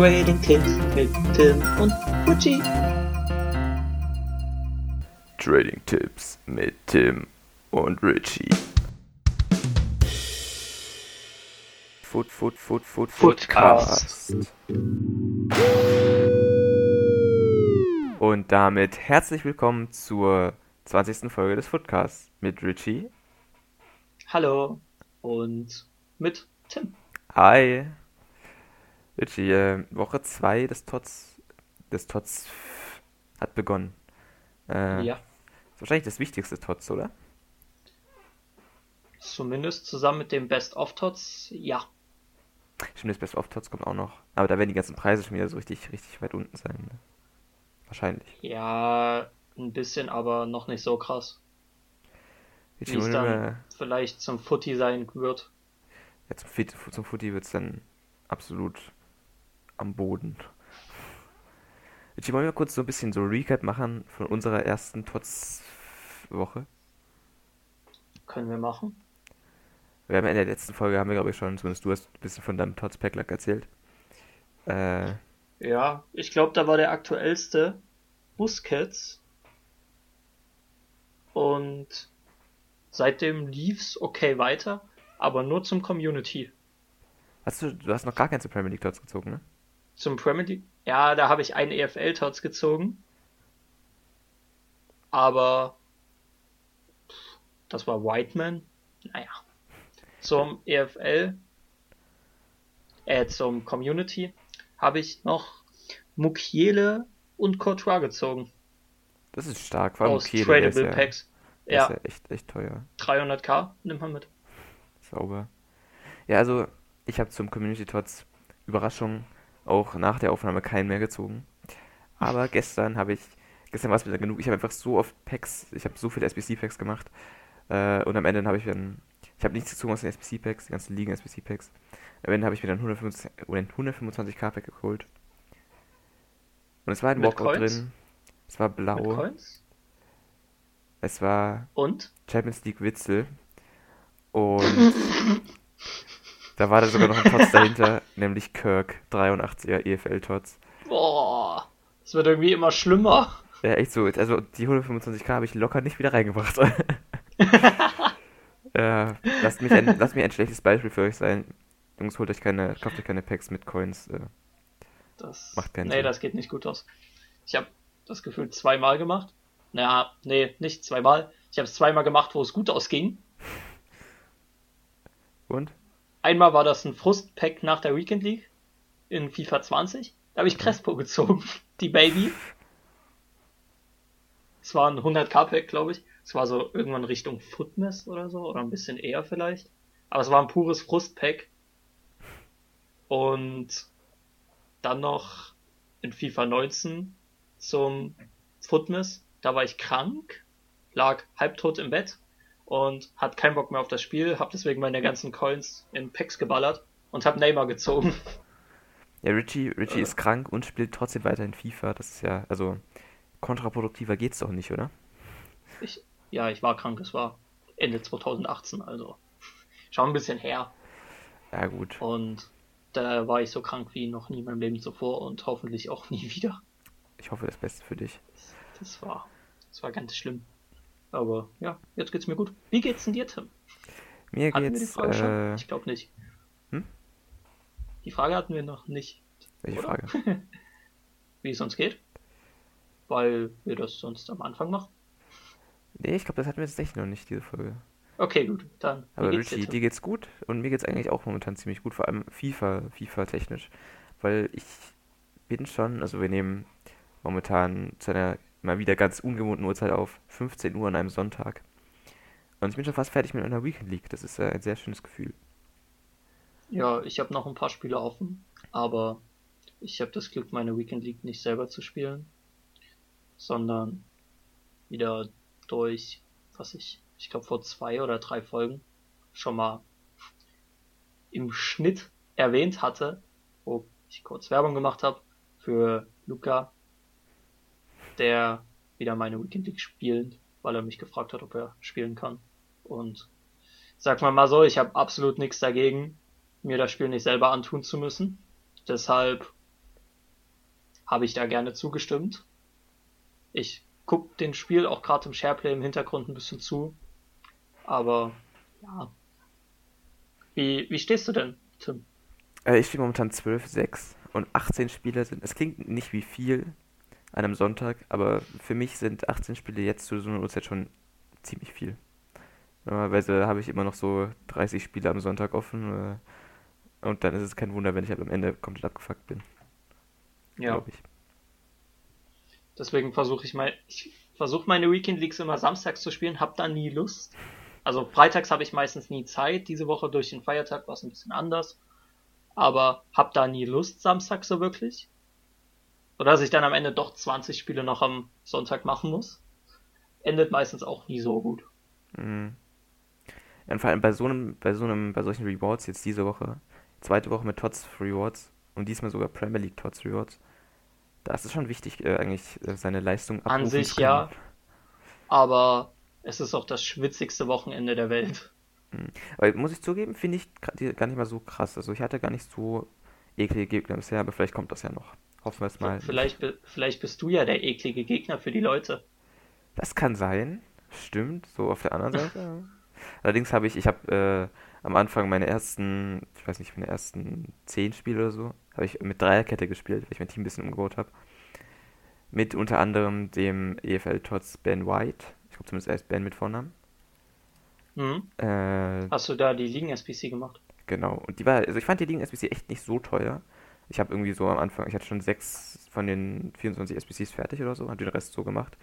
Trading Tipps mit Tim und Gucci. Trading Tipps mit Tim und Richie. Foot, Foot, Foot, Foot, Footcast. Und damit herzlich willkommen zur 20. Folge des Footcasts mit Richie. Hallo und mit Tim. Hi. Richie, äh, Woche 2 des Tots, des Tots hat begonnen. Äh, Ja, Ist wahrscheinlich das wichtigste Tots, oder? zumindest zusammen mit dem Best of Tots. Ja, Stimmt, das Best of Tots kommt auch noch. Aber da werden die ganzen Preise schon wieder so richtig, richtig weit unten sein. Ne? Wahrscheinlich. ja, ein bisschen, aber noch nicht so krass, wie es dann vielleicht zum Footy sein wird. ja, zum, zum Footy wird es dann absolut am Boden. Richie, wollen wir kurz so ein bisschen so Recap machen von unserer ersten Tots-Woche? Können wir machen. Wir haben in der letzten Folge, haben wir glaube ich schon, zumindest du hast ein bisschen von deinem Tots Packlack erzählt. Äh, Ja, ich glaube, da war der aktuellste Busquets. Und seitdem lief's okay weiter, aber nur zum Community. hast du, du hast noch gar keinen Premier League Tots gezogen, ne? Zum Premier League. Ja, da habe ich einen EFL-Tots gezogen. Aber das war Whiteman. Naja. Zum EFL, äh, zum Community habe ich noch Mukiele und Courtois gezogen. Das ist stark, allem aus Kiel, der ist Tradable ja, Packs. ist Ja, ja echt, echt teuer. 300k nimmt man mit. Sauber. Ja, also ich habe zum Community Tots Überraschung auch nach der Aufnahme keinen mehr gezogen. Aber gestern habe ich, gestern war es wieder genug. Ich habe einfach so oft Packs, ich habe so viele SBC-Packs gemacht. Äh, und am Ende habe ich dann, ich habe nichts gezogen aus den SBC-Packs, die ganzen Ligen SBC-Packs. Am Ende habe ich mir dann 125, oder ein 125k-Pack geholt. Und es war ein Mit Walkout drin. Es war Mit blau. Coins. Es war Und? Champions League Witzel. Und da war da sogar noch ein Tots dahinter, nämlich Kirk, 83er EFL-Tots. Boah, es wird irgendwie immer schlimmer. Ja, echt so. Also die 125k habe ich locker nicht wieder reingebracht. äh, lasst, mich ein, lasst mir ein schlechtes Beispiel für euch sein. Jungs, holt euch keine, kauft euch keine Packs mit Coins. Äh, Das, Macht keinen nee, Sinn. das geht nicht gut aus. Ich habe das Gefühl zweimal gemacht. Naja, nee, nicht zweimal. Ich habe es zweimal gemacht, wo es gut ausging. und? Einmal war das ein Frustpack nach der Weekend League in FIFA 20. Da habe ich Crespo gezogen, die Baby. Es war ein 100k-Pack, glaube ich. Es war so irgendwann Richtung Footness oder so, oder ein bisschen eher vielleicht. Aber es war ein pures Frustpack. Und dann noch in FIFA 19 zum Footness. Da war ich krank, lag halbtot im Bett und hat keinen Bock mehr auf das Spiel, hab deswegen meine ganzen Coins in Packs geballert und hab Neymar gezogen. Ja, Richie, Richie Äh. ist krank und spielt trotzdem weiterhin FIFA. Das ist ja, also kontraproduktiver geht's doch nicht, oder? Ich, ja, ich war krank, es war Ende 2018, also schon ein bisschen her. Ja, gut. Und da war ich so krank wie noch nie in meinem Leben zuvor und hoffentlich auch nie wieder. Ich hoffe das Beste für dich. Das war, das war ganz schlimm. Aber ja, jetzt geht's mir gut. Wie geht's denn dir, Tim? Mir Hatten wir die geht's, Frage schon? äh, Ich glaube nicht. Hm? Die Frage hatten wir noch nicht. welche oder? Frage? Wie es uns geht. Weil wir das sonst am Anfang machen. Nee, ich glaube, das hatten wir tatsächlich noch nicht, diese Folge. Okay, gut. Dann. Aber geht's dir, Richie, dir geht's gut und mir geht's eigentlich auch momentan ziemlich gut, vor allem FIFA, FIFA-technisch. Weil ich bin schon, also wir nehmen momentan zu einer mal wieder ganz ungewohnten Uhrzeit auf, 15 Uhr an einem Sonntag. Und ich bin schon fast fertig mit einer Weekend League. Das ist äh, ein sehr schönes Gefühl. Ja, ich habe noch ein paar Spiele offen, aber ich habe das Glück, meine Weekend League nicht selber zu spielen, sondern wieder durch, was ich, ich glaube vor zwei oder drei Folgen schon mal im Schnitt erwähnt hatte, wo ich kurz Werbung gemacht habe für Luca, der wieder meine Weekend League spielt, weil er mich gefragt hat, ob er spielen kann. Und sag mal mal so, ich habe absolut nichts dagegen, mir das Spiel nicht selber antun zu müssen. Deshalb habe ich da gerne zugestimmt. Ich gucke den Spiel auch gerade im Shareplay im Hintergrund ein bisschen zu. Aber ja. Wie, wie stehst du denn, Tim? Äh, ich stehe momentan 12, 6 und 18 Spieler sind. Es klingt nicht wie viel an einem Sonntag, aber für mich sind 18 Spiele jetzt zu so einer Uhrzeit schon ziemlich viel. Normalerweise habe ich immer noch so 30 Spiele am Sonntag offen. Äh, und dann ist es kein Wunder, wenn ich halt am Ende komplett abgefuckt bin. Ja. Ich. Deswegen versuche ich mal, ich versuche meine Weekend Leagues immer samstags zu spielen, hab da nie Lust. Also freitags habe ich meistens nie Zeit. Diese Woche durch den Feiertag war es ein bisschen anders. Aber hab da nie Lust samstags so wirklich. Oder dass ich dann am Ende doch 20 Spiele noch am Sonntag machen muss. Endet meistens auch nie so gut. Mhm. Ja, und vor allem bei so einem, bei so einem, bei solchen Rewards jetzt diese Woche, zweite Woche mit Tots Rewards und diesmal sogar Premier League Tots Rewards, da ist es schon wichtig, äh, eigentlich äh, seine Leistung abrufen An sich ja, aber es ist auch das schwitzigste Wochenende der Welt. Mhm. Aber muss ich zugeben, finde ich gar nicht mal so krass. Also ich hatte gar nicht so eklige Gegner bisher, aber vielleicht kommt das ja noch. Hoffen wir es mal. Vielleicht, vielleicht bist du ja der eklige Gegner für die Leute. Das kann sein. Stimmt, so auf der anderen Seite. Allerdings habe ich, ich habe äh, am Anfang meine ersten, ich weiß nicht, meine ersten zehn Spiele oder so, habe ich mit Dreierkette gespielt, weil ich mein Team ein bisschen umgebaut habe. Mit unter anderem dem EFL Tots Ben White. Ich glaube zumindest er ist Ben mit Vornamen. Mhm. Äh, Hast du da die Ligen-SPC gemacht? Genau. Und die war, also ich fand die Ligen-SPC echt nicht so teuer. Ich habe irgendwie so am Anfang, ich hatte schon sechs von den 24 SPCs fertig oder so, habe den Rest so gemacht.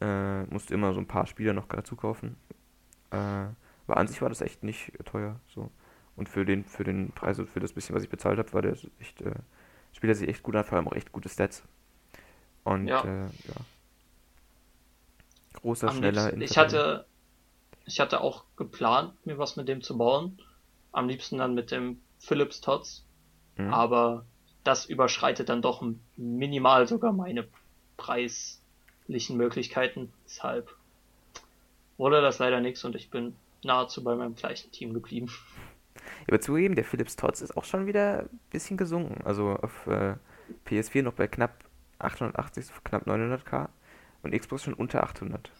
Äh, musste immer so ein paar Spieler noch dazu kaufen. Äh, aber an sich war das echt nicht teuer. So. Und für den, für den Preis und für das bisschen, was ich bezahlt habe, war der echt, äh, Spieler sich echt gut an, vor allem auch echt gute Stats. Und ja. Äh, ja. Großer, Am schneller. Liebsten, ich hatte, ich hatte auch geplant, mir was mit dem zu bauen. Am liebsten dann mit dem Philips Tots. Mhm. Aber das überschreitet dann doch minimal sogar meine preislichen Möglichkeiten. Deshalb wurde das leider nichts und ich bin nahezu bei meinem gleichen Team geblieben. Aber zugeben, der Philips Tots ist auch schon wieder ein bisschen gesunken. Also auf äh, PS4 noch bei knapp 880, knapp 900k und Xbox schon unter 800.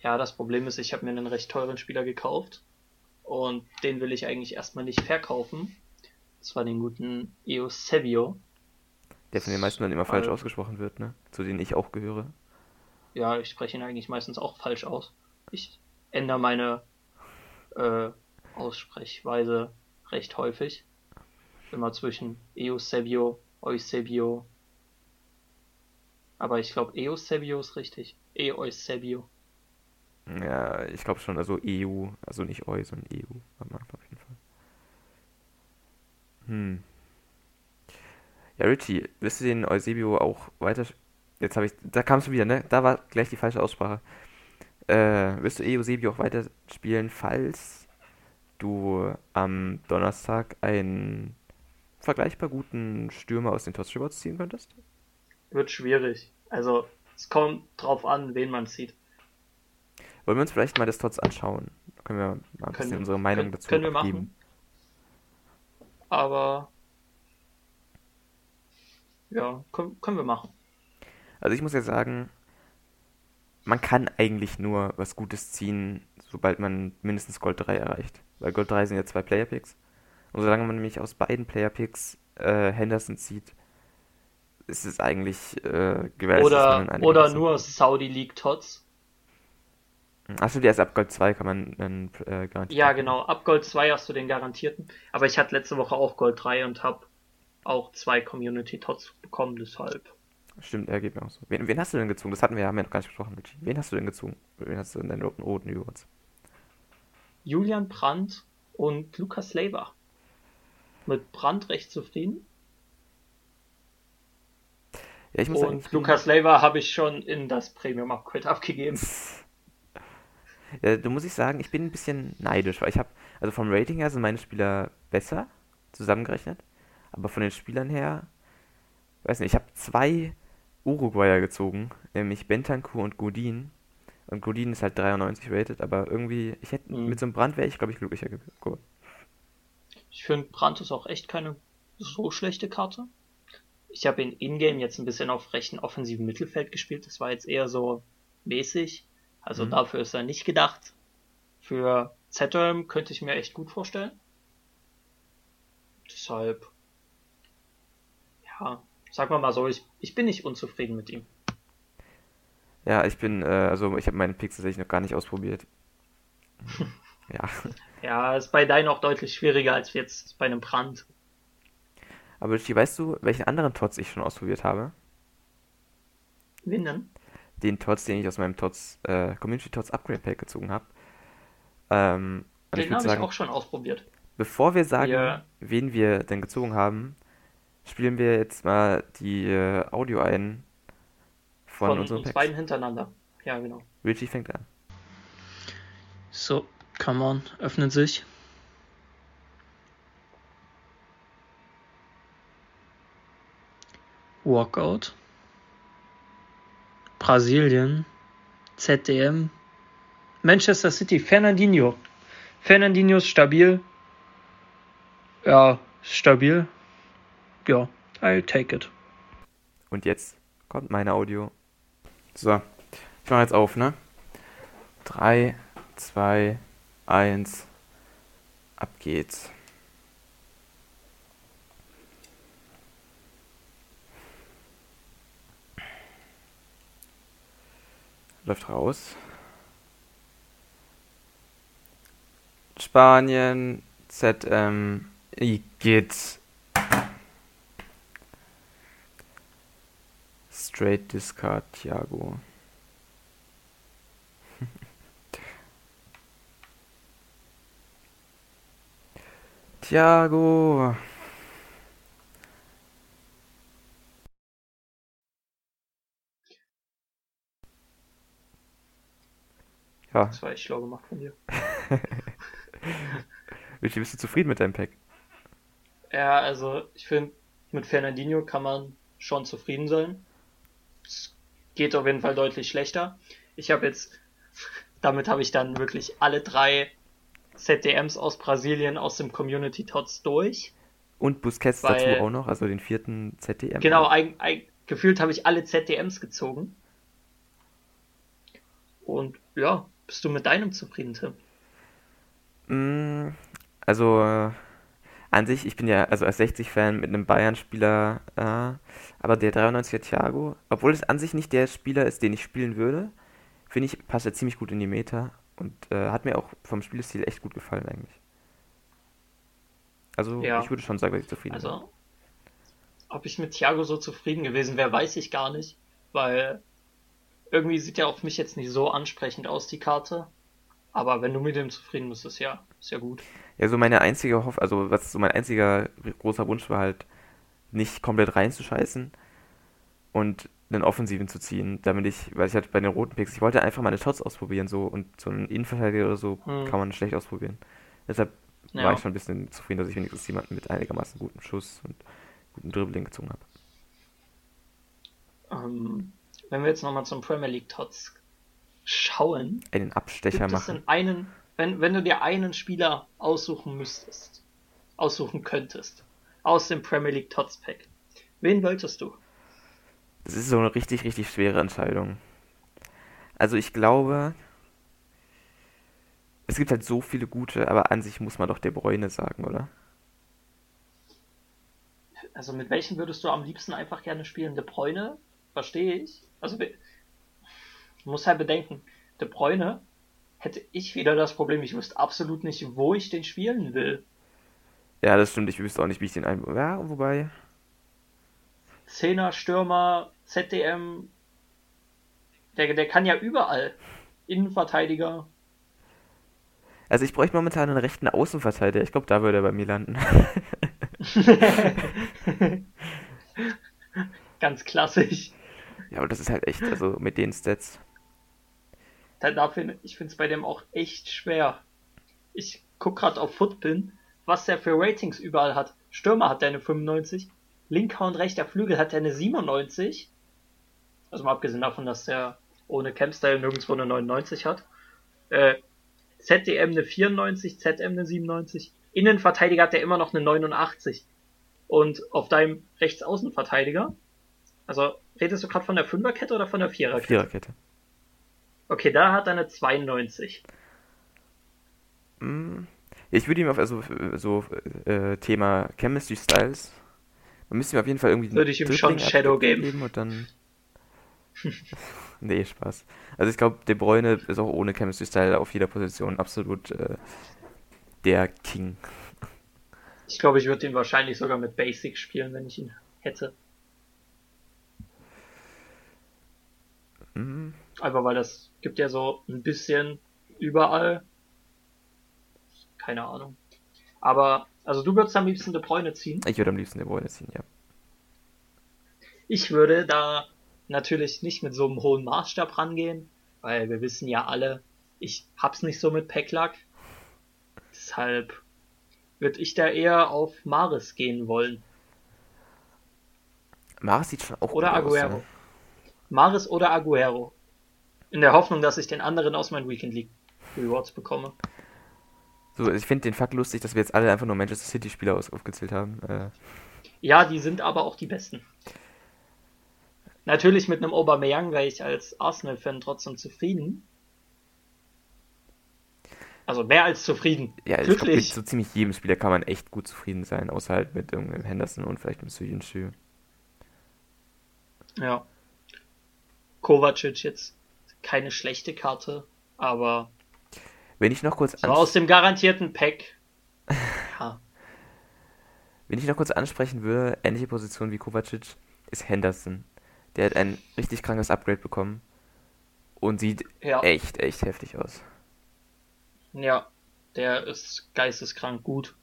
Ja, das Problem ist, ich habe mir einen recht teuren Spieler gekauft und den will ich eigentlich erstmal nicht verkaufen. Das war den guten Eusebio. Der von den meisten dann immer falsch ausgesprochen wird, ne? Zu denen ich auch gehöre. Ja, ich spreche ihn eigentlich meistens auch falsch aus. Ich ändere meine äh, Aussprechweise recht häufig. Immer zwischen Eusebio, Eusebio. Aber ich glaube, Eusebio ist richtig. Eusebio. Ja, ich glaube schon, also EU, also nicht Eu, sondern EU am Anfang. Hm. Ja, Richie, wirst du den Eusebio auch weiter. Jetzt habe ich. Da kamst du wieder, ne? Da war gleich die falsche Aussprache. Äh, wirst du Eusebio auch weiter spielen, falls du am Donnerstag einen vergleichbar guten Stürmer aus den Rewards ziehen könntest? Wird schwierig. Also, es kommt drauf an, wen man zieht. Wollen wir uns vielleicht mal das Tots anschauen? Da können wir mal ein bisschen unsere Meinung können, dazu können wir machen. Aber ja, können, können wir machen. Also ich muss ja sagen, man kann eigentlich nur was Gutes ziehen, sobald man mindestens Gold 3 erreicht. Weil Gold 3 sind ja zwei Player Picks. Und solange man nämlich aus beiden Player Picks äh, Henderson zieht, ist es eigentlich äh, gewährleistet. Oder, oder nur Saudi League Tots. Achso, der ist ab Gold 2, kann man dann äh, garantieren. Ja, genau. Ab Gold 2 hast du den garantierten. Aber ich hatte letzte Woche auch Gold 3 und habe auch zwei Community Tots bekommen, deshalb. Stimmt, er geht mir auch so. Wen, wen, hast du denn gezogen? Das hatten wir, haben wir noch gar nicht besprochen, Richie. Wen hast du denn gezogen? Wen hast du in deinen roten, roten Rewards? Julian Brandt und Lukas Lever. Mit Brandt recht zufrieden. Ja, ich muss und sagen, Lukas Lever habe ich schon in das Premium Upgrade abgegeben. Ja, da muss ich sagen, ich bin ein bisschen neidisch, weil ich habe, also vom Rating her sind meine Spieler besser zusammengerechnet, aber von den Spielern her, weiß nicht, ich habe zwei Uruguayer gezogen, nämlich Bentancur und Godin. Und Godin ist halt 93 rated, aber irgendwie, ich hätte mhm. mit so einem Brand wäre ich, glaube ich, glücklicher geworden. Ich finde, Brand ist auch echt keine so schlechte Karte. ich habe in Ingame jetzt ein bisschen auf rechten offensiven Mittelfeld gespielt. Das war jetzt eher so mäßig. Also mhm. dafür ist er nicht gedacht. Für ZM könnte ich mir echt gut vorstellen. Deshalb, ja, sagen wir mal so, ich, ich bin nicht unzufrieden mit ihm. Ja, ich bin, äh, also ich habe meinen Pix tatsächlich noch gar nicht ausprobiert. ja. Ja, ist bei deinen auch deutlich schwieriger als jetzt bei einem Brand. Aber weißt du, welchen anderen Tots ich schon ausprobiert habe? Wen denn? Den Tots, den ich aus meinem Tots, äh, Community Tots Upgrade Pack gezogen habe. Ähm, den habe ich auch schon ausprobiert. Bevor wir sagen, ja. wen wir denn gezogen haben, spielen wir jetzt mal die äh, Audio ein von, von unseren uns beiden hintereinander. Ja, genau. Richie fängt an. So, come on, öffnet sich. Walkout. Brasilien. ZDM. Manchester City. Fernandinho. Fernandinho ist stabil. Ja, stabil. Ja, I'll take it. Und jetzt kommt meine Audio. So, ich mache jetzt auf, ne? 3, 2, 1, ab geht's. Läuft raus. Spanien, ZM, Igitt. Straight Discard, Thiago. Thiago. Ja. Das war echt schlau gemacht von dir. Wie bist du zufrieden mit deinem Pack? Ja, also ich finde, mit Fernandinho kann man schon zufrieden sein. Es geht auf jeden Fall deutlich schlechter. Ich habe jetzt, damit habe ich dann wirklich alle drei ZDMs aus Brasilien aus dem Community Tots durch. Und Busquets weil, dazu auch noch, also den vierten ZDM. Genau, ein, ein, gefühlt habe ich alle ZDMs gezogen. Und ja, bist du mit deinem zufrieden, Tim? Mm, also, äh, an sich, ich bin ja also als 60-Fan mit einem Bayern-Spieler, äh, aber der 93er Thiago, obwohl es an sich nicht der Spieler ist, den ich spielen würde, finde ich, passt er ziemlich gut in die Meta und äh, hat mir auch vom Spielstil echt gut gefallen eigentlich. Also, ja. ich würde schon sagen, dass ich zufrieden also, bin. Also, ob ich mit Thiago so zufrieden gewesen wäre, weiß ich gar nicht, weil irgendwie sieht er auf mich jetzt nicht so ansprechend aus, die Karte. Aber wenn du mit dem zufrieden bist, ist ja, ist ja gut. Ja, so meine einzige Hoff, also was so mein einziger großer Wunsch war halt, nicht komplett reinzuscheißen und einen Offensiven zu ziehen, damit ich, weil ich halt bei den roten Picks, ich wollte einfach meine Shots ausprobieren, so und so einen Innenverteidiger oder so hm. kann man schlecht ausprobieren. Deshalb ja. war ich schon ein bisschen zufrieden, dass ich wenigstens jemanden mit einigermaßen gutem Schuss und gutem Dribbling gezogen habe. Ähm, wenn wir jetzt nochmal zum Premier League Tots schauen. Einen Abstecher machen. einen, wenn, wenn du dir einen Spieler aussuchen müsstest, aussuchen könntest, aus dem Premier League Tots Pack, wen wolltest du? Das ist so eine richtig, richtig schwere Entscheidung. Also ich glaube, es gibt halt so viele gute, aber an sich muss man doch De Bruyne sagen, oder? Also mit welchen würdest du am liebsten einfach gerne spielen? De Bruyne, verstehe ich. Also, muss halt bedenken, De Bruyne hätte ich wieder das Problem, ich wüsste absolut nicht, wo ich den spielen will. Ja, das stimmt, ich wüsste auch nicht, wie ich den ein... Ja, wobei... Zehner, Stürmer, ZDM, der, der kann ja überall. Innenverteidiger. Also ich bräuchte momentan einen rechten Außenverteidiger. Ich glaube, da würde er bei mir landen. Ganz klassisch. Ja, aber das ist halt echt, also mit den Stats. Dafür, ich finde es bei dem auch echt schwer. Ich guck gerade auf Footpin, was der für Ratings überall hat. Stürmer hat eine 95, linker und rechter Flügel hat eine 97. Also mal abgesehen davon, dass der ohne Campstyle nirgendwo eine 99 hat. Äh, ZDM eine 94, ZM eine 97. Innenverteidiger hat der immer noch eine 89. Und auf deinem Rechtsaußenverteidiger, also redest du gerade von der Fünferkette oder von der Viererkette? Viererkette. Okay, da hat er eine 92. Mm, Ich würde ihm auf also so äh, Thema Chemistry Styles. Man müsste ihm auf jeden Fall irgendwie Würde ich ihm schon Shadow geben. und dann. nee, Spaß. Also ich glaube, De Bruyne ist auch ohne Chemistry Style auf jeder Position absolut äh, der King. Ich glaube, ich würde ihn wahrscheinlich sogar mit Basic spielen, wenn ich ihn hätte. Mm, Einfach weil das gibt ja so ein bisschen überall. Keine Ahnung. Aber, also du würdest am liebsten De Bruyne ziehen. Ich würde am liebsten De Bruyne ziehen, ja. Ich würde da natürlich nicht mit so einem hohen Maßstab rangehen, weil wir wissen ja alle, ich hab's nicht so mit Packlack. Deshalb würde ich da eher auf Maris gehen wollen. Maris sieht schon auch Oder gut aus, Aguero. ne? Maris oder Aguero. In der Hoffnung, dass ich den anderen aus meinen Weekend League Rewards bekomme. So, ich finde den Fakt lustig, dass wir jetzt alle einfach nur Manchester City Spieler aus aufgezählt haben. Äh, Ja, die sind aber auch die besten. Natürlich mit einem Aubameyang wäre ich als Arsenal-Fan trotzdem zufrieden. Also mehr als zufrieden. ja, ich glaub, mit Glücklich. so ziemlich jedem Spieler kann man echt gut zufrieden sein, außer halt mit irgendeinem Henderson und vielleicht mit Suyuncu. Ja. Kovacic jetzt keine schlechte Karte, aber Wenn ich noch kurz so aus dem garantierten Pack. Ja, Wenn ich noch kurz ansprechen würde, ähnliche Position wie Kovacic, ist Henderson. Der hat ein richtig krankes Upgrade bekommen und sieht ja, echt, echt heftig aus. ja, der ist geisteskrank gut.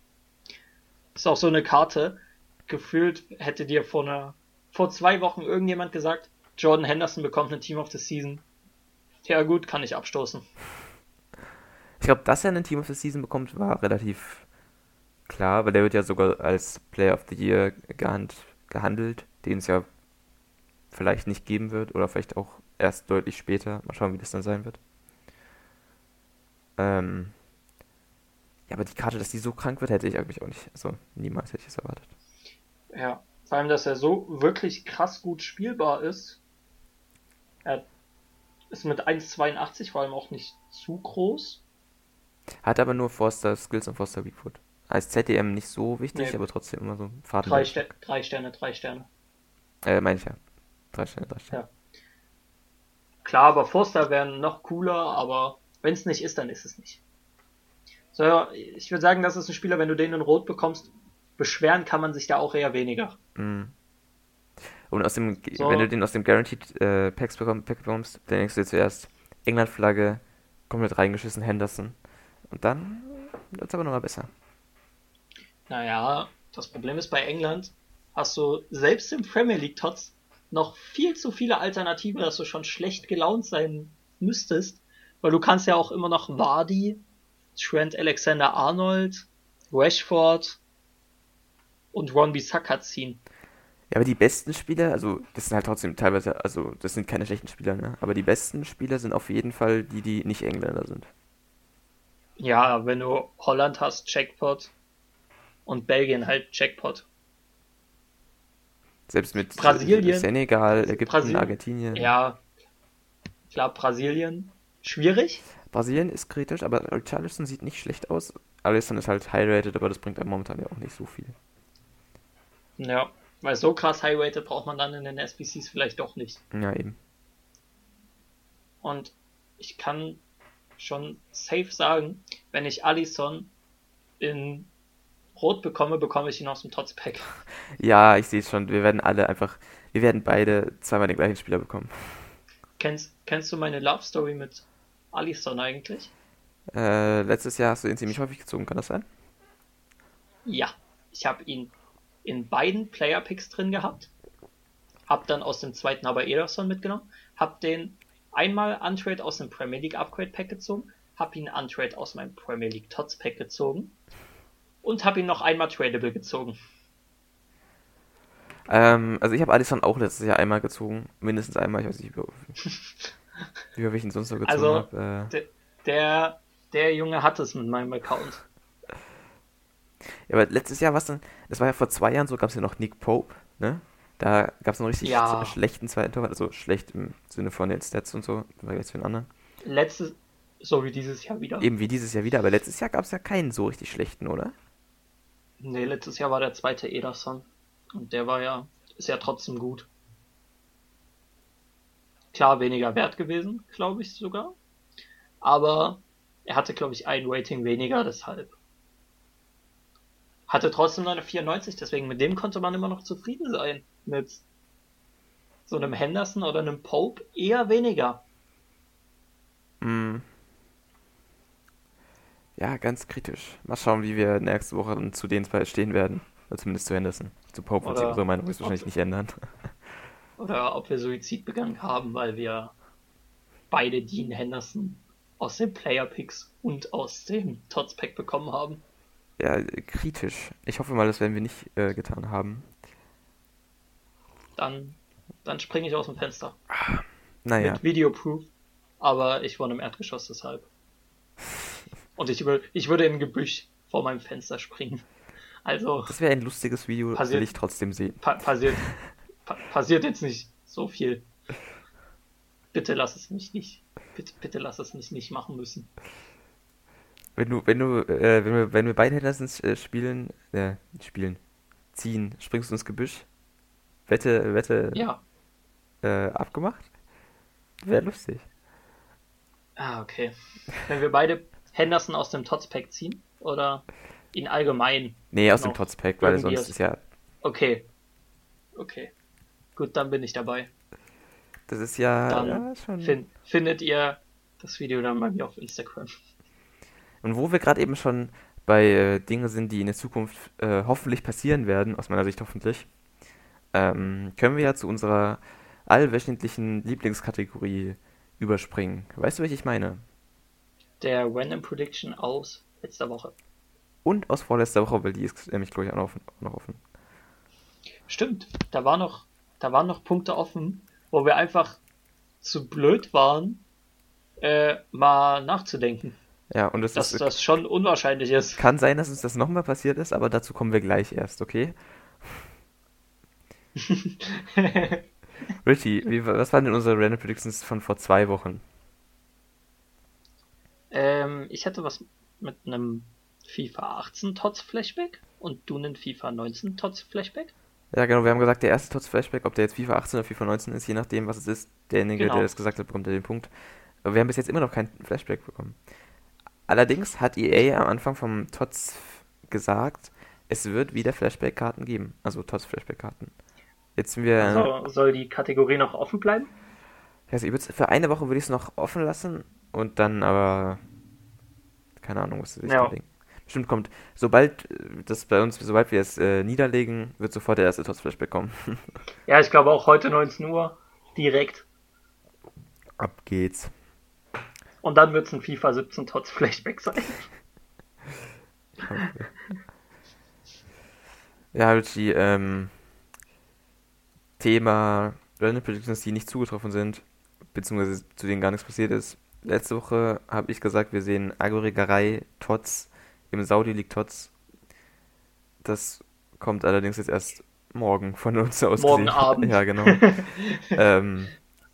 Ist auch so eine Karte. Gefühlt hätte dir vor einer, vor zwei Wochen irgendjemand gesagt, Jordan Henderson bekommt eine Team of the Season. Ja gut, kann ich abstoßen. Ich glaube, dass er einen Team of the Season bekommt, war relativ klar, weil der wird ja sogar als Player of the Year gehand gehandelt, den es ja vielleicht nicht geben wird oder vielleicht auch erst deutlich später. Mal schauen, wie das dann sein wird. Ähm, ja, aber die Karte, dass die so krank wird, hätte ich eigentlich auch nicht. Also niemals hätte ich es erwartet. Ja, vor allem, dass er so wirklich krass gut spielbar ist. Er ist mit 1,82 vor allem auch nicht zu groß. Hat aber nur Forster Skills und Forster Weakfoot. Als ZDM nicht so wichtig, Nee. aber trotzdem immer so Faden. Drei, Ster drei Sterne, drei Sterne. Äh, meine ich ja. Drei Sterne, drei Sterne. Ja. Klar, aber Forster wären noch cooler, aber wenn es nicht ist, dann ist es nicht. So, ich würde sagen, das ist ein Spieler, wenn du den in Rot bekommst, beschweren kann man sich da auch eher weniger. Mhm. Und aus dem, So. wenn du den aus dem Guaranteed äh, Packs bekomm, Pack bekommst, dann denkst du dir zuerst England-Flagge, komplett reingeschissen, Henderson. Und dann wird's aber nochmal besser. Naja, das Problem ist bei England, hast du selbst im Premier League Tots noch viel zu viele Alternativen, dass du schon schlecht gelaunt sein müsstest, weil du kannst ja auch immer noch Vardy, Trent Alexander-Arnold, Rashford und Ron Bissaka ziehen. Ja, aber die besten Spieler, also das sind halt trotzdem teilweise, also das sind keine schlechten Spieler, ne? Aber die besten Spieler sind auf jeden Fall die, die nicht Engländer sind. Ja, wenn du Holland hast, Jackpot und Belgien halt Jackpot. Selbst mit Brasilien. Senegal, Ägypten, Brasilien. Argentinien. Ja, klar, Brasilien, schwierig. Brasilien ist kritisch, aber Richarlison sieht nicht schlecht aus. Alisson ist halt high-rated, aber das bringt einem momentan ja auch nicht so viel. Ja, weil so krass high-rated braucht man dann in den SBCs vielleicht doch nicht. Ja, eben. Und ich kann schon safe sagen, wenn ich Alisson in Rot bekomme, bekomme ich ihn aus dem Tots-Pack. Ja, ich sehe es schon. Wir werden alle einfach, wir werden beide zweimal den gleichen Spieler bekommen. Kennst, kennst du meine Love Story mit Alisson eigentlich? Äh, letztes Jahr hast du ihn ziemlich häufig gezogen, kann das sein? Ja, ich habe ihn in beiden Player Picks drin gehabt. Hab dann aus dem zweiten aber Ederson mitgenommen. Hab den einmal Untrade aus dem Premier League Upgrade Pack gezogen. Hab ihn Untrade aus meinem Premier League Tots Pack gezogen. Und hab ihn noch einmal Tradable gezogen. Ähm, also ich habe Alisson auch letztes Jahr einmal gezogen. Mindestens einmal, ich weiß nicht, wie ich ihn sonst noch gezogen Also, habe. Äh, der, der Junge hat es mit meinem Account. Ja, aber letztes Jahr war es dann, das war ja vor zwei Jahren so, gab es ja noch Nick Pope, ne? Da gab es einen richtig Ja. schlechten zweiten Torwart, also schlecht im Sinne von den Stats und so, weil jetzt für einen anderen. Letztes, so wie dieses Jahr wieder. Eben wie dieses Jahr wieder, aber letztes Jahr gab es ja keinen so richtig schlechten, oder? Nee, letztes Jahr war der zweite Ederson. Und der war ja, ist ja trotzdem gut. Klar weniger wert gewesen, glaube ich sogar. Aber er hatte, glaube ich, ein Rating weniger, deshalb. Hatte trotzdem nur eine 94, deswegen mit dem konnte man immer noch zufrieden sein. Mit so einem Henderson oder einem Pope eher weniger. Mm. Ja, ganz kritisch. Mal schauen, wie wir nächste Woche zu den zwei stehen werden. Oder zumindest zu Henderson. Zu Pope wird sich Oder unsere Meinung ob- wahrscheinlich nicht ändern. Oder ob wir Suizid begangen haben, weil wir beide Dean Henderson aus den Player Picks und aus dem Tots Pack bekommen haben. Ja, kritisch. Ich hoffe mal, das werden wir nicht äh, getan haben. Dann, dann springe ich aus dem Fenster. Naja, Mit Videoproof. Aber ich wohne im Erdgeschoss deshalb. Und ich, wür- ich würde im Gebüsch vor meinem Fenster springen. Also das wäre ein lustiges Video, Passiert- will ich trotzdem sehen. pa passiert, pa passiert jetzt nicht so viel. Bitte lass es mich nicht. Bitte, bitte lass es mich nicht machen müssen. Wenn du, wenn du, äh, wenn wir, wenn wir beide Hendersons äh, spielen, äh, spielen, ziehen, springst du ins Gebüsch? Wette, Wette, Ja. äh, abgemacht? Wäre lustig. Ah, okay. Wenn wir beide Henderson aus dem Tots Pack ziehen oder ihn allgemein. Nee, aus dem Tots-Pack, weil sonst aus- ist ja, Okay. Okay. Gut, dann bin ich dabei. das ist ja, Dann ja schon. Fin findet ihr das Video dann bei mir auf Instagram. Und wo wir gerade eben schon bei äh, Dingen sind, die in der Zukunft äh, hoffentlich passieren werden, aus meiner Sicht hoffentlich, ähm, können wir ja zu unserer allwöchentlichen Lieblingskategorie überspringen. Weißt du, welche ich meine? Der Random Prediction aus letzter Woche. Und aus vorletzter Woche, weil die ist nämlich, glaube ich, auch noch offen. auch noch offen. Stimmt, da war noch, da waren noch Punkte offen, wo wir einfach zu blöd waren, äh, mal nachzudenken. Ja, und es Dass ist, das schon unwahrscheinlich ist. kann sein, dass uns das nochmal passiert ist, aber dazu kommen wir gleich erst, okay? Richie, wie, was waren denn unsere Random Predictions von vor zwei Wochen? ähm, ich hätte was mit einem FIFA 18 Tots Flashback und du einen FIFA 19 Tots Flashback. Ja, genau, wir haben gesagt, der erste Tots Flashback, ob der jetzt FIFA 18 oder FIFA 19 ist, je nachdem, was es ist, derjenige, Genau. der das gesagt hat, bekommt er den Punkt. Aber wir haben bis jetzt immer noch kein Flashback bekommen. Allerdings hat EA am Anfang vom Tots gesagt, es wird wieder Flashback-Karten geben. Also Tots Flashback-Karten. Jetzt sind wir. Also soll die Kategorie noch offen bleiben? Also ich für eine Woche würde ich es noch offen lassen und dann aber. Keine Ahnung, was sie sich Ja. Bestimmt kommt, sobald äh, das bei uns, sobald wir es äh, niederlegen, wird sofort der erste Tots Flashback kommen. Ja, ich glaube auch heute 19 Uhr direkt. Ab geht's. Und dann wird es ein FIFA 17 Tots Flashback sein. Ja, Richie, ähm, Thema Random Predictions, die nicht zugetroffen sind, beziehungsweise zu denen gar nichts passiert ist. Letzte Woche habe ich gesagt, wir sehen Agorigerei Tots im Saudi League Tots. Das kommt allerdings jetzt erst morgen von uns aus. Morgen gesehen. Abend. Ja, genau. ähm,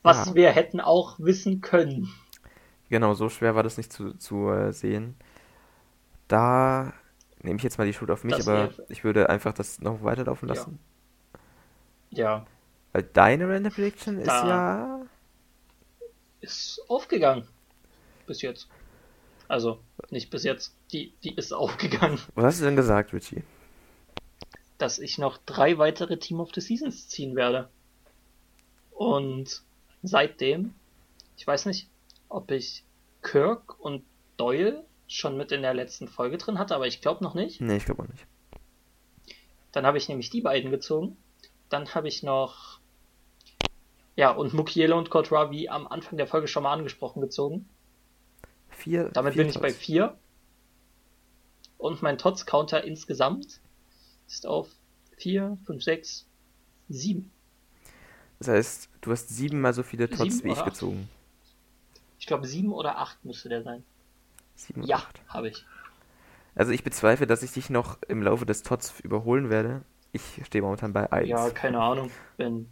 Was Ja. wir hätten auch wissen können. Genau, so schwer war das nicht zu, zu äh, sehen. Da nehme ich jetzt mal die Schuld auf mich, Das aber wäre- ich würde einfach das noch weiterlaufen Ja. lassen. Ja, Weil deine Random Prediction ist Da- ja. ist aufgegangen. Bis jetzt. Also, nicht bis jetzt. Die, die ist aufgegangen. Was hast du denn gesagt, Richie? Dass ich noch drei weitere Team of the Seasons ziehen werde. Und seitdem, ich weiß nicht, ob ich Kirk und Doyle schon mit in der letzten Folge drin hatte, aber ich glaube noch nicht. Nee, ich glaube auch nicht. Dann habe ich nämlich die beiden gezogen. Dann habe ich noch, ja, und Mukiele und Courtois, wie am Anfang der Folge schon mal angesprochen, gezogen. Vier. Damit vier bin ich bei Tots. vier. Und mein Tots-Counter insgesamt ist auf vier, fünf, sechs, sieben. Das heißt, du hast siebenmal so viele Tots Sieben wie ich acht? gezogen. Ich glaube, sieben oder acht müsste der sein. Sieben Ja, acht. habe ich. Also ich bezweifle, dass ich dich noch im Laufe des Tots überholen werde. Ich stehe momentan bei 1. Ja, keine Ahnung. Wenn,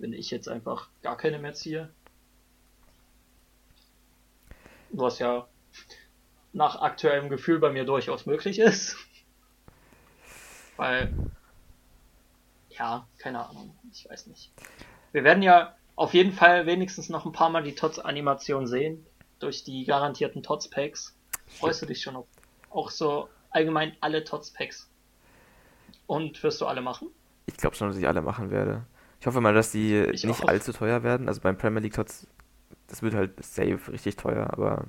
wenn ich jetzt einfach gar keine mehr ziehe. Was ja nach aktuellem Gefühl bei mir durchaus möglich ist. Weil, ja, keine Ahnung, ich weiß nicht. Wir werden ja auf jeden Fall wenigstens noch ein paar Mal die Tots-Animation sehen. Durch die garantierten Tots-Packs. Freust du dich schon auf auch so allgemein alle Tots-Packs? Und wirst du alle machen? Ich glaube schon, dass ich alle machen werde. Ich hoffe mal, dass die ich nicht allzu teuer werden. Also beim Premier League Tots, das wird halt safe richtig teuer, aber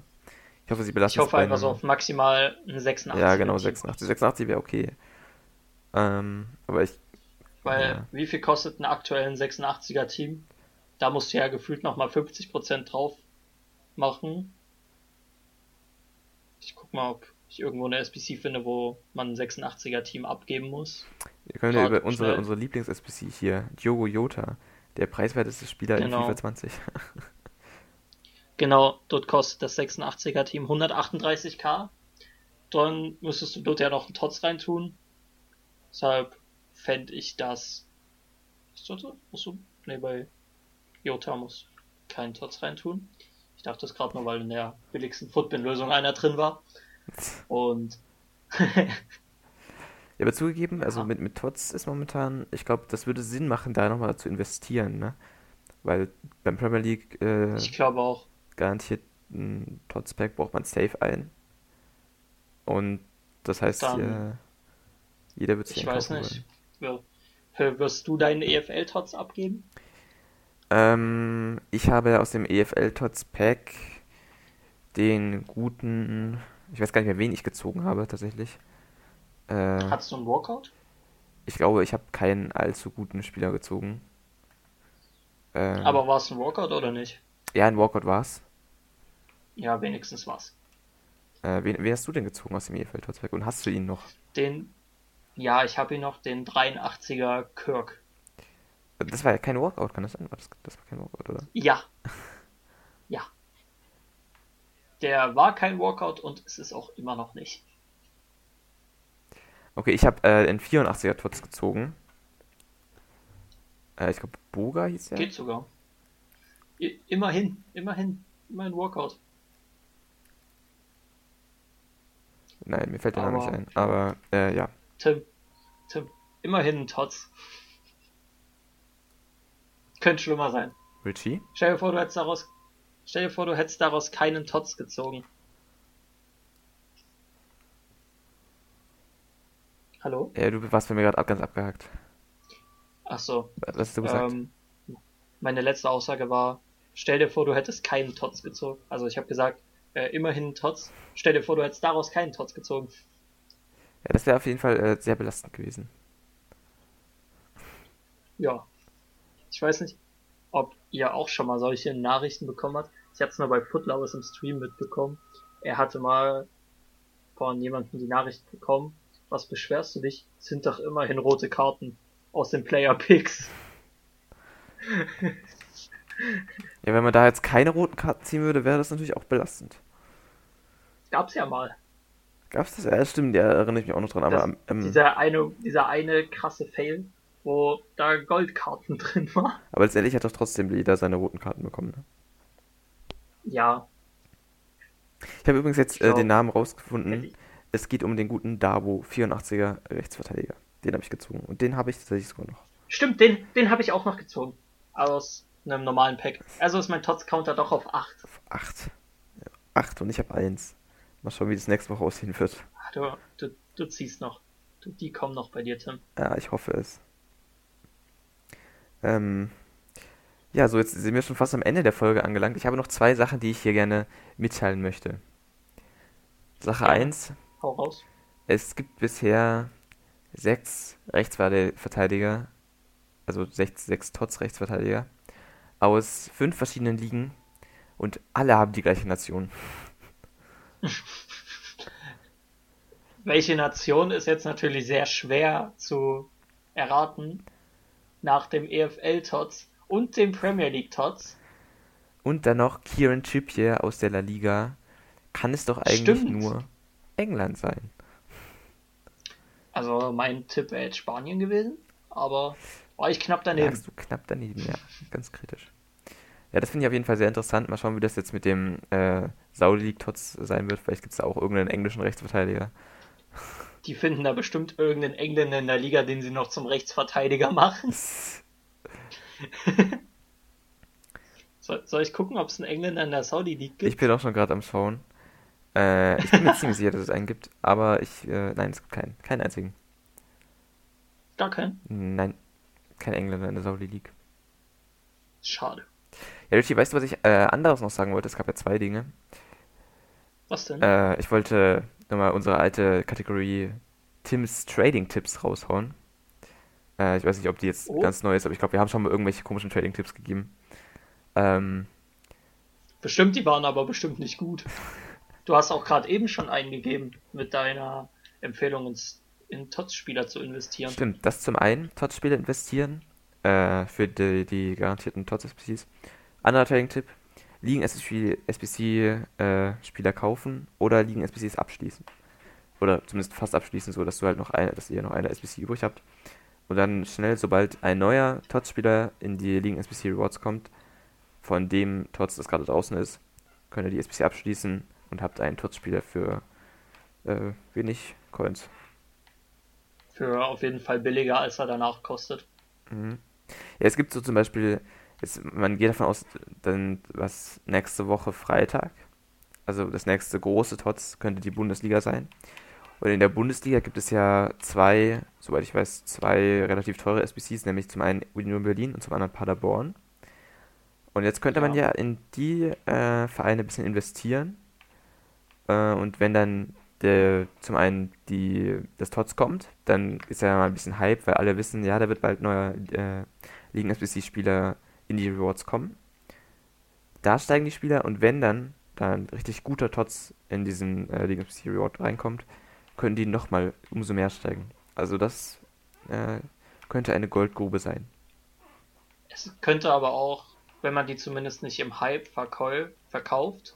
ich hoffe, sie belassen Ich hoffe einfach so auf maximal ein 86. Ja, genau, 86. 86 wäre okay. Ähm, aber ich. Weil, ja. wie viel kostet ein aktuellen 86er Team? Da musst du ja gefühlt nochmal 50% drauf machen. Ich guck mal, ob ich irgendwo eine SPC finde, wo man ein 86er Team abgeben muss. Wir können ja über unsere, unsere Lieblings-SPC hier, Diogo Jota, der preiswerteste Spieler genau. in FIFA 20. genau, dort kostet das 86er Team 138k. Dann müsstest du dort ja noch einen Tots reintun. Deshalb fände ich das. Ist so? Musst du? Ne, bei Jota muss keinen Tots reintun. Ich dachte das gerade nur, weil in der billigsten Footbin-Lösung einer drin war. Und. ja, aber zugegeben, also mit, mit Tots ist momentan, ich glaube, das würde Sinn machen, da nochmal zu investieren, ne? Weil beim Premier League. Äh, ich glaube auch. Garantiert ein Tots-Pack braucht man safe ein. Und das heißt, Dann, ja, jeder wird sich Ich weiß nicht. Wollen. Wirst du deinen EFL-Tots abgeben? Ähm, ich habe aus dem EFL-Tots-Pack den guten ich weiß gar nicht mehr, wen ich gezogen habe, tatsächlich. Äh, Hattest du einen Walkout? Ich glaube, ich habe keinen allzu guten Spieler gezogen. Äh, Aber war es ein Walkout oder nicht? Ja, ein Walkout war es. Ja, wenigstens war's. Äh, wen, wen hast du denn gezogen aus dem EFL Totzberg und hast du ihn noch? Den, ja, ich habe ihn noch, den 83er Kirk. Das war ja kein Walkout, kann das sein? Das, das war kein Walkout, oder? Ja. ja. Der war kein Walkout und es ist auch immer noch nicht. Okay, ich habe äh, den 84er Tots gezogen. Äh, ich glaube, Boga hieß der. Geht sogar. I immerhin, immerhin, immerhin Walkout. Nein, mir fällt der Name nicht ein. Aber, äh, ja. Tim, Tim, immerhin ein Tots. Könnte schlimmer sein. Richie? Stell dir vor, du hättest daraus Stell dir vor, du hättest daraus keinen Tots gezogen. Hallo? Ja, du warst bei mir gerade ganz abgehakt. Ach so. Was hast du gesagt? Ähm, meine letzte Aussage war, stell dir vor, du hättest keinen Tots gezogen. Also ich habe gesagt, äh, immerhin Tots. Stell dir vor, du hättest daraus keinen Tots gezogen. Ja, das wäre auf jeden Fall äh, sehr belastend gewesen. Ja. Ich weiß nicht ob ihr auch schon mal solche Nachrichten bekommen habt. Ich habe es nur bei Footlovers im Stream mitbekommen. Er hatte mal von jemandem die Nachricht bekommen. Was beschwerst du dich? Sind doch immerhin rote Karten aus den Player Picks. ja, wenn man da jetzt keine roten Karten ziehen würde, wäre das natürlich auch belastend. Gab's ja mal. Gab's das? Ja, stimmt, ja, erinnere ich mich auch noch dran. aber ähm, dieser eine, dieser eine krasse Fail, wo da Goldkarten drin war. Aber letztendlich hat doch trotzdem jeder seine roten Karten bekommen, ne? Ja. Ich habe übrigens jetzt äh, den Namen rausgefunden. Es geht um den guten Dabo, 84er Rechtsverteidiger. Den habe ich gezogen. Und den habe ich tatsächlich sogar noch. Stimmt, den, den habe ich auch noch gezogen. Aus einem normalen Pack. Also ist mein Tots-Counter doch auf 8. Auf 8. Ja, 8 und ich habe 1. Mal schauen, wie das nächste Woche aussehen wird. Ach, du, du, du ziehst noch. Du, die kommen noch bei dir, Tim. Ja, ich hoffe es. Ähm, ja, so jetzt sind wir schon fast am Ende der Folge angelangt. Ich habe noch zwei Sachen, die ich hier gerne mitteilen möchte. Sache 1. Hau raus. Es gibt bisher sechs Rechtsverteidiger, also sechs, sechs Tots-Rechtsverteidiger aus fünf verschiedenen Ligen und alle haben die gleiche Nation. Welche Nation ist jetzt natürlich sehr schwer zu erraten nach dem EFL-Tots und dem Premier League-Tots. Und dann noch Kieran Trippier aus der La Liga. Kann es doch eigentlich Stimmt. nur England sein. Also mein Tipp wäre jetzt Spanien gewesen, aber war ich knapp daneben. Lagst du knapp daneben, ja. Ganz kritisch. Ja, das finde ich auf jeden Fall sehr interessant. Mal schauen, wie das jetzt mit dem äh, Saudi League Tots sein wird. Vielleicht gibt es da auch irgendeinen englischen Rechtsverteidiger. Die finden da bestimmt irgendeinen Engländer in der Liga, den sie noch zum Rechtsverteidiger machen. soll, soll ich gucken, ob es einen Engländer in der Saudi League gibt? Ich bin auch schon gerade am Schauen. Äh, ich bin mir ziemlich sicher, dass es einen gibt, aber ich, äh, nein, es gibt keinen. Keinen einzigen. Gar keinen? Nein, kein Engländer in der Saudi League. Schade. Ja, Richie, weißt du, was ich äh, anderes noch sagen wollte? Es gab ja zwei Dinge. Was denn? Äh, ich wollte nochmal unsere alte Kategorie Tims Trading-Tipps raushauen. Äh, ich weiß nicht, ob die jetzt Oh. ganz neu ist, aber ich glaube, wir haben schon mal irgendwelche komischen Trading-Tipps gegeben. Ähm, Bestimmt, die waren aber bestimmt nicht gut. Du hast auch gerade eben schon eingegeben, mit deiner Empfehlung ins, in TOTS-Spieler zu investieren. stimmt, das zum einen, TOTS-Spieler investieren, äh, für die, die garantierten TOTS-SPCs. Anderer Trading-Tipp, Ligen-SPC-Spieler kaufen oder Ligen-SPCs abschließen. Oder zumindest fast abschließen, so dass du halt noch eine, dass ihr noch eine SPC übrig habt. Und dann schnell, sobald ein neuer TOTS-Spieler in die Ligen-SPC Rewards kommt, von dem TOTS das gerade draußen ist, könnt ihr die SPC abschließen und habt einen TOTS-Spieler für äh, wenig Coins. Für auf jeden Fall billiger, als er danach kostet. Mhm. Ja, es gibt so zum Beispiel, jetzt, man geht davon aus, dann was nächste Woche Freitag, also das nächste große TOTS könnte die Bundesliga sein. Und in der Bundesliga gibt es ja zwei, soweit ich weiß, zwei relativ teure SBCs, nämlich zum einen Union Berlin und zum anderen Paderborn. Und jetzt könnte man Ja. ja in die äh, Vereine ein bisschen investieren. Äh, und wenn dann der, zum einen die, das TOTS kommt, dann ist ja mal ein bisschen Hype, weil alle wissen, ja, da wird bald neuer äh, Ligen-SBC-Spieler in die Rewards kommen. Da steigen die Spieler und wenn dann da ein richtig guter TOTS in diesen äh, Ligen-SBC Reward reinkommt, können die nochmal umso mehr steigen. Also das äh, könnte eine Goldgrube sein. Es könnte aber auch, wenn man die zumindest nicht im Hype verkäu verkauft,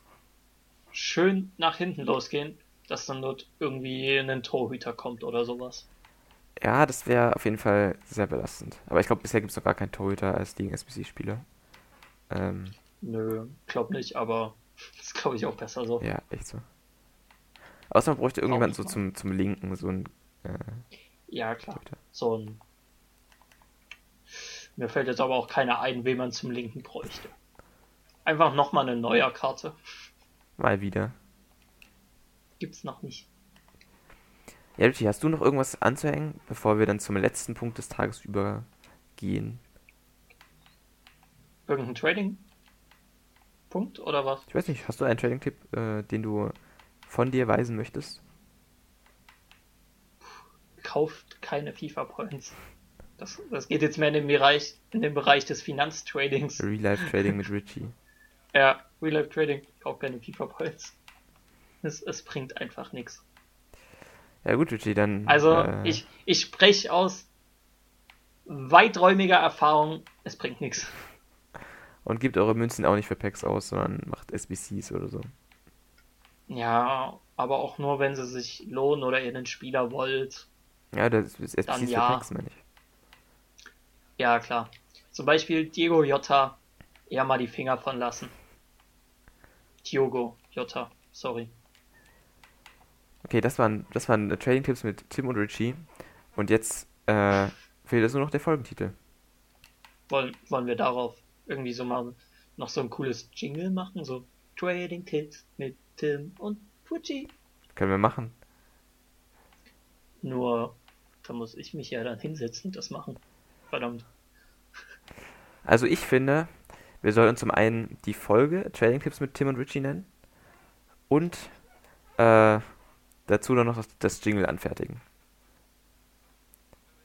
schön nach hinten losgehen, dass dann dort irgendwie ein Torhüter kommt oder sowas. Ja, das wäre auf jeden Fall sehr belastend. Aber ich glaube, bisher gibt es noch gar keinen Torhüter als Ligen-SBC-Spieler. Ähm, Nö, glaub nicht, aber ist glaube ich auch besser so. ja, echt so. Außer man bräuchte irgendjemanden so zum, zum Linken, so ein äh, Ja, klar. Torhüter. So ein. Mir fällt jetzt aber auch keiner ein, wen man zum Linken bräuchte. Einfach nochmal eine neue Karte. Mal wieder. Gibt's noch nicht. Ja, Richie, hast du noch irgendwas anzuhängen, bevor wir dann zum letzten Punkt des Tages übergehen? Irgendein Trading-Punkt oder was? Ich weiß nicht, hast du einen Trading-Tipp, äh, den du von dir weisen möchtest? Kauft keine FIFA-Points. Das, das geht jetzt mehr in den Bereich, in den Bereich des Finanztradings. Real-Life-Trading mit Richie. Ja, Real Life Trading, kauft keine FIFA-Points. Es, es bringt einfach nichts. Ja gut, Richie, dann... Also äh, ich, ich spreche aus weiträumiger Erfahrung, es bringt nichts. Und gebt eure Münzen auch nicht für Packs aus, sondern macht SBCs oder so. Ja, aber auch nur, wenn sie sich lohnen oder ihr einen Spieler wollt. Ja, das ist SBCs Dann für ja. Packs, meine ich. Ja, klar. Zum Beispiel Diego Jota, eher mal die Finger von lassen. Diogo Jota, sorry. Okay, das waren, das waren äh, Trading-Tipps mit Tim und Richie. Und jetzt äh, fehlt es nur noch der Folgentitel. Wollen, wollen wir darauf irgendwie so mal noch so ein cooles Jingle machen? So Trading Tipps mit Tim und Twitchy. Können wir machen. Nur, da muss ich mich ja dann hinsetzen und das machen. Verdammt. Also ich finde, wir sollten zum einen die Folge Trading Tipps mit Tim und Richie nennen und äh, dazu dann noch das, das Jingle anfertigen.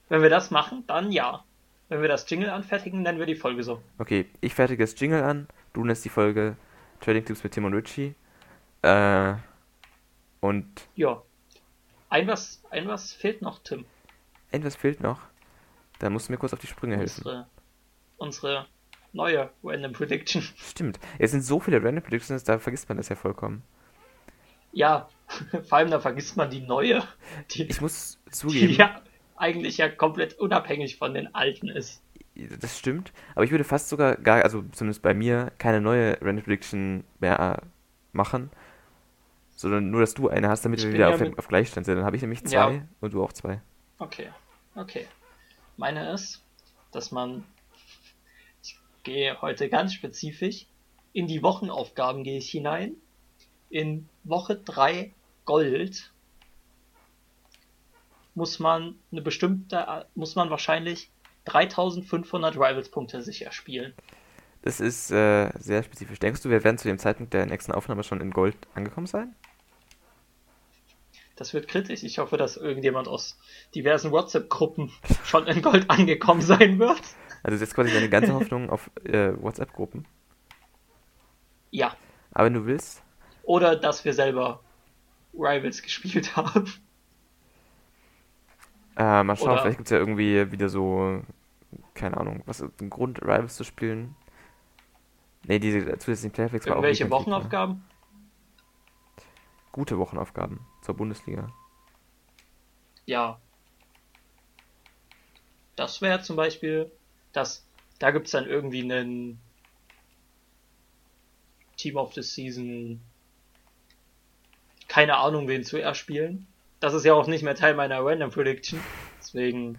Wenn wir das machen, dann ja. Wenn wir das Jingle anfertigen, nennen wir die Folge so. Okay, ich fertige das Jingle an, du nennst die Folge Trading Tipps mit Tim und Richie. Äh, und Ja. Ein was, ein was fehlt noch, Tim. etwas fehlt noch. Da musst du mir kurz auf die Sprünge helfen. Unsere, unsere neue Random Prediction. Stimmt. Es sind so viele Random Predictions, da vergisst man das ja vollkommen. Ja, vor allem da vergisst man die neue, die, Ich muss die zugeben, ja eigentlich ja komplett unabhängig von den alten ist. das stimmt, aber ich würde fast sogar gar, also zumindest bei mir, keine neue Random Prediction mehr machen, sondern nur, dass du eine hast, damit Ich wir wieder ja auf, mit- auf Gleichstand sind. Dann habe ich nämlich Ja. zwei und du auch zwei. Okay, okay. Meine ist, dass man, ich gehe heute ganz spezifisch, in die Wochenaufgaben gehe ich hinein. In Woche 3 Gold muss man eine bestimmte, muss man wahrscheinlich 3500 Rivals-Punkte sich erspielen. Das ist äh, sehr spezifisch. Denkst du, wir werden zu dem Zeitpunkt der nächsten Aufnahme schon in Gold angekommen sein? Das wird kritisch. Ich hoffe, dass irgendjemand aus diversen WhatsApp-Gruppen schon in Gold angekommen sein wird. Also jetzt quasi deine ganze Hoffnung auf äh, WhatsApp-Gruppen. Ja. Aber wenn du willst, Oder dass wir selber Rivals gespielt haben. äh, mal schauen, Oder- vielleicht gibt es ja irgendwie wieder so, keine Ahnung, was ein Grund, Rivals zu spielen. Nee, diese zusätzlichen Playerflex war auch ne? Wochenaufgaben? Gute Wochenaufgaben zur Bundesliga. Ja. Das wäre zum Beispiel, dass da gibt's dann irgendwie einen Team of the Season, keine Ahnung, wen zuerst spielen. Das ist ja auch nicht mehr Teil meiner Random Prediction. Deswegen,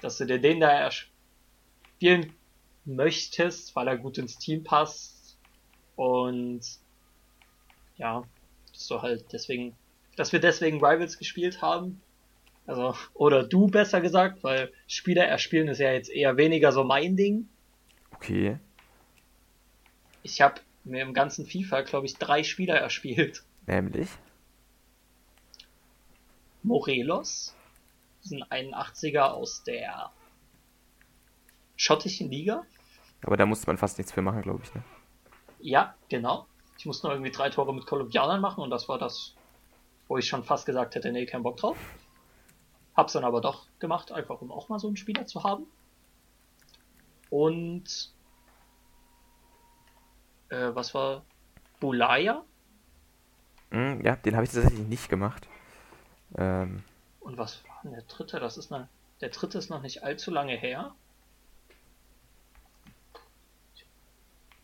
dass du dir den da erst spielen möchtest, weil er gut ins Team passt. Und ja, du halt deswegen, dass wir deswegen Rivals gespielt haben. Also, oder du besser gesagt, weil Spieler erspielen ist ja jetzt eher weniger so mein Ding. Okay. Ich habe mir im ganzen FIFA, glaube ich, drei Spieler erspielt. Nämlich. Morelos, das ist ein 81er aus der schottischen Liga. Aber da musste man fast nichts für machen, glaube ich, ne? Ja, genau. Ich musste nur irgendwie drei Tore mit Kolumbianern machen und das war das, wo ich schon fast gesagt hätte, nee, kein Bock drauf. Hab's dann aber doch gemacht, einfach um auch mal so einen Spieler zu haben. Und äh, was war Bulaya? Hm, ja, den habe ich tatsächlich nicht gemacht. Ähm, Und was war denn der dritte? Das ist eine, der dritte ist noch nicht allzu lange her.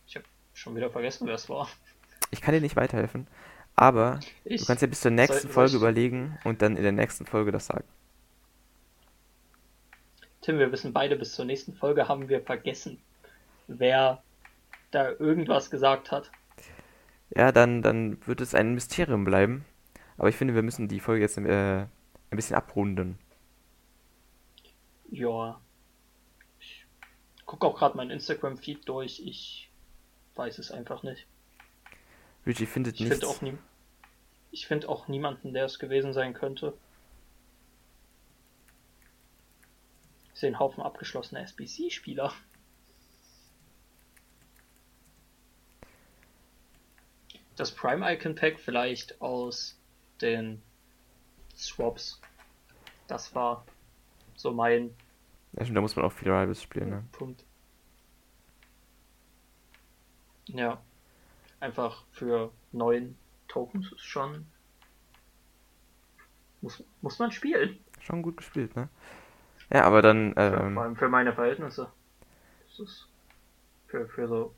Ich habe schon wieder vergessen, wer es war. ich kann dir nicht weiterhelfen, aber Ich, du kannst ja bis zur nächsten soll- Folge soll überlegen und dann in der nächsten Folge das sagen. Tim, wir wissen beide, bis zur nächsten Folge haben wir vergessen, wer da irgendwas gesagt hat. Ja, dann, dann wird es ein Mysterium bleiben. Aber ich finde, wir müssen die Folge jetzt äh, ein bisschen abrunden. Ja. Ich gucke auch gerade mein Instagram-Feed durch. Ich weiß es einfach nicht. Richie findet Ich nichts. finde auch, nie, ich find auch niemanden, der es gewesen sein könnte. Ich sehe einen Haufen abgeschlossener SBC-Spieler. Das Prime Icon Pack vielleicht aus den Swaps. Das war so mein Ja, stimmt, da muss man auch viele Rivals spielen, ne? Punkt. Ja. Einfach für neun Tokens ist schon. Muss, muss man spielen. Schon gut gespielt, ne? Ja, aber dann, Für, ähm, vor allem für meine Verhältnisse. Das ist für, für so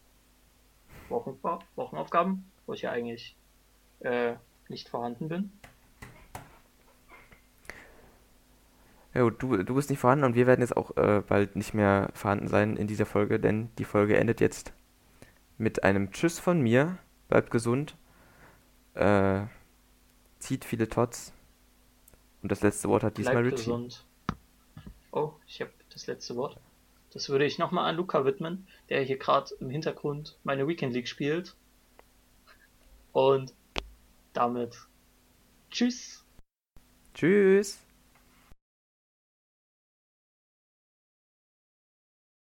Wochen, Wochenaufgaben, wo ich ja eigentlich äh, nicht vorhanden bin. ja gut, du, du bist nicht vorhanden und wir werden jetzt auch äh, bald nicht mehr vorhanden sein in dieser Folge, denn die Folge endet jetzt mit einem Tschüss von mir. Bleibt gesund. Äh, zieht viele Tots. Und das letzte Wort hat diesmal Bleibt Richie. gesund. Oh, ich habe das letzte Wort. Das würde ich nochmal an Luca widmen, der hier gerade im Hintergrund meine Weekend League spielt. Und damit tschüss. Tschüss.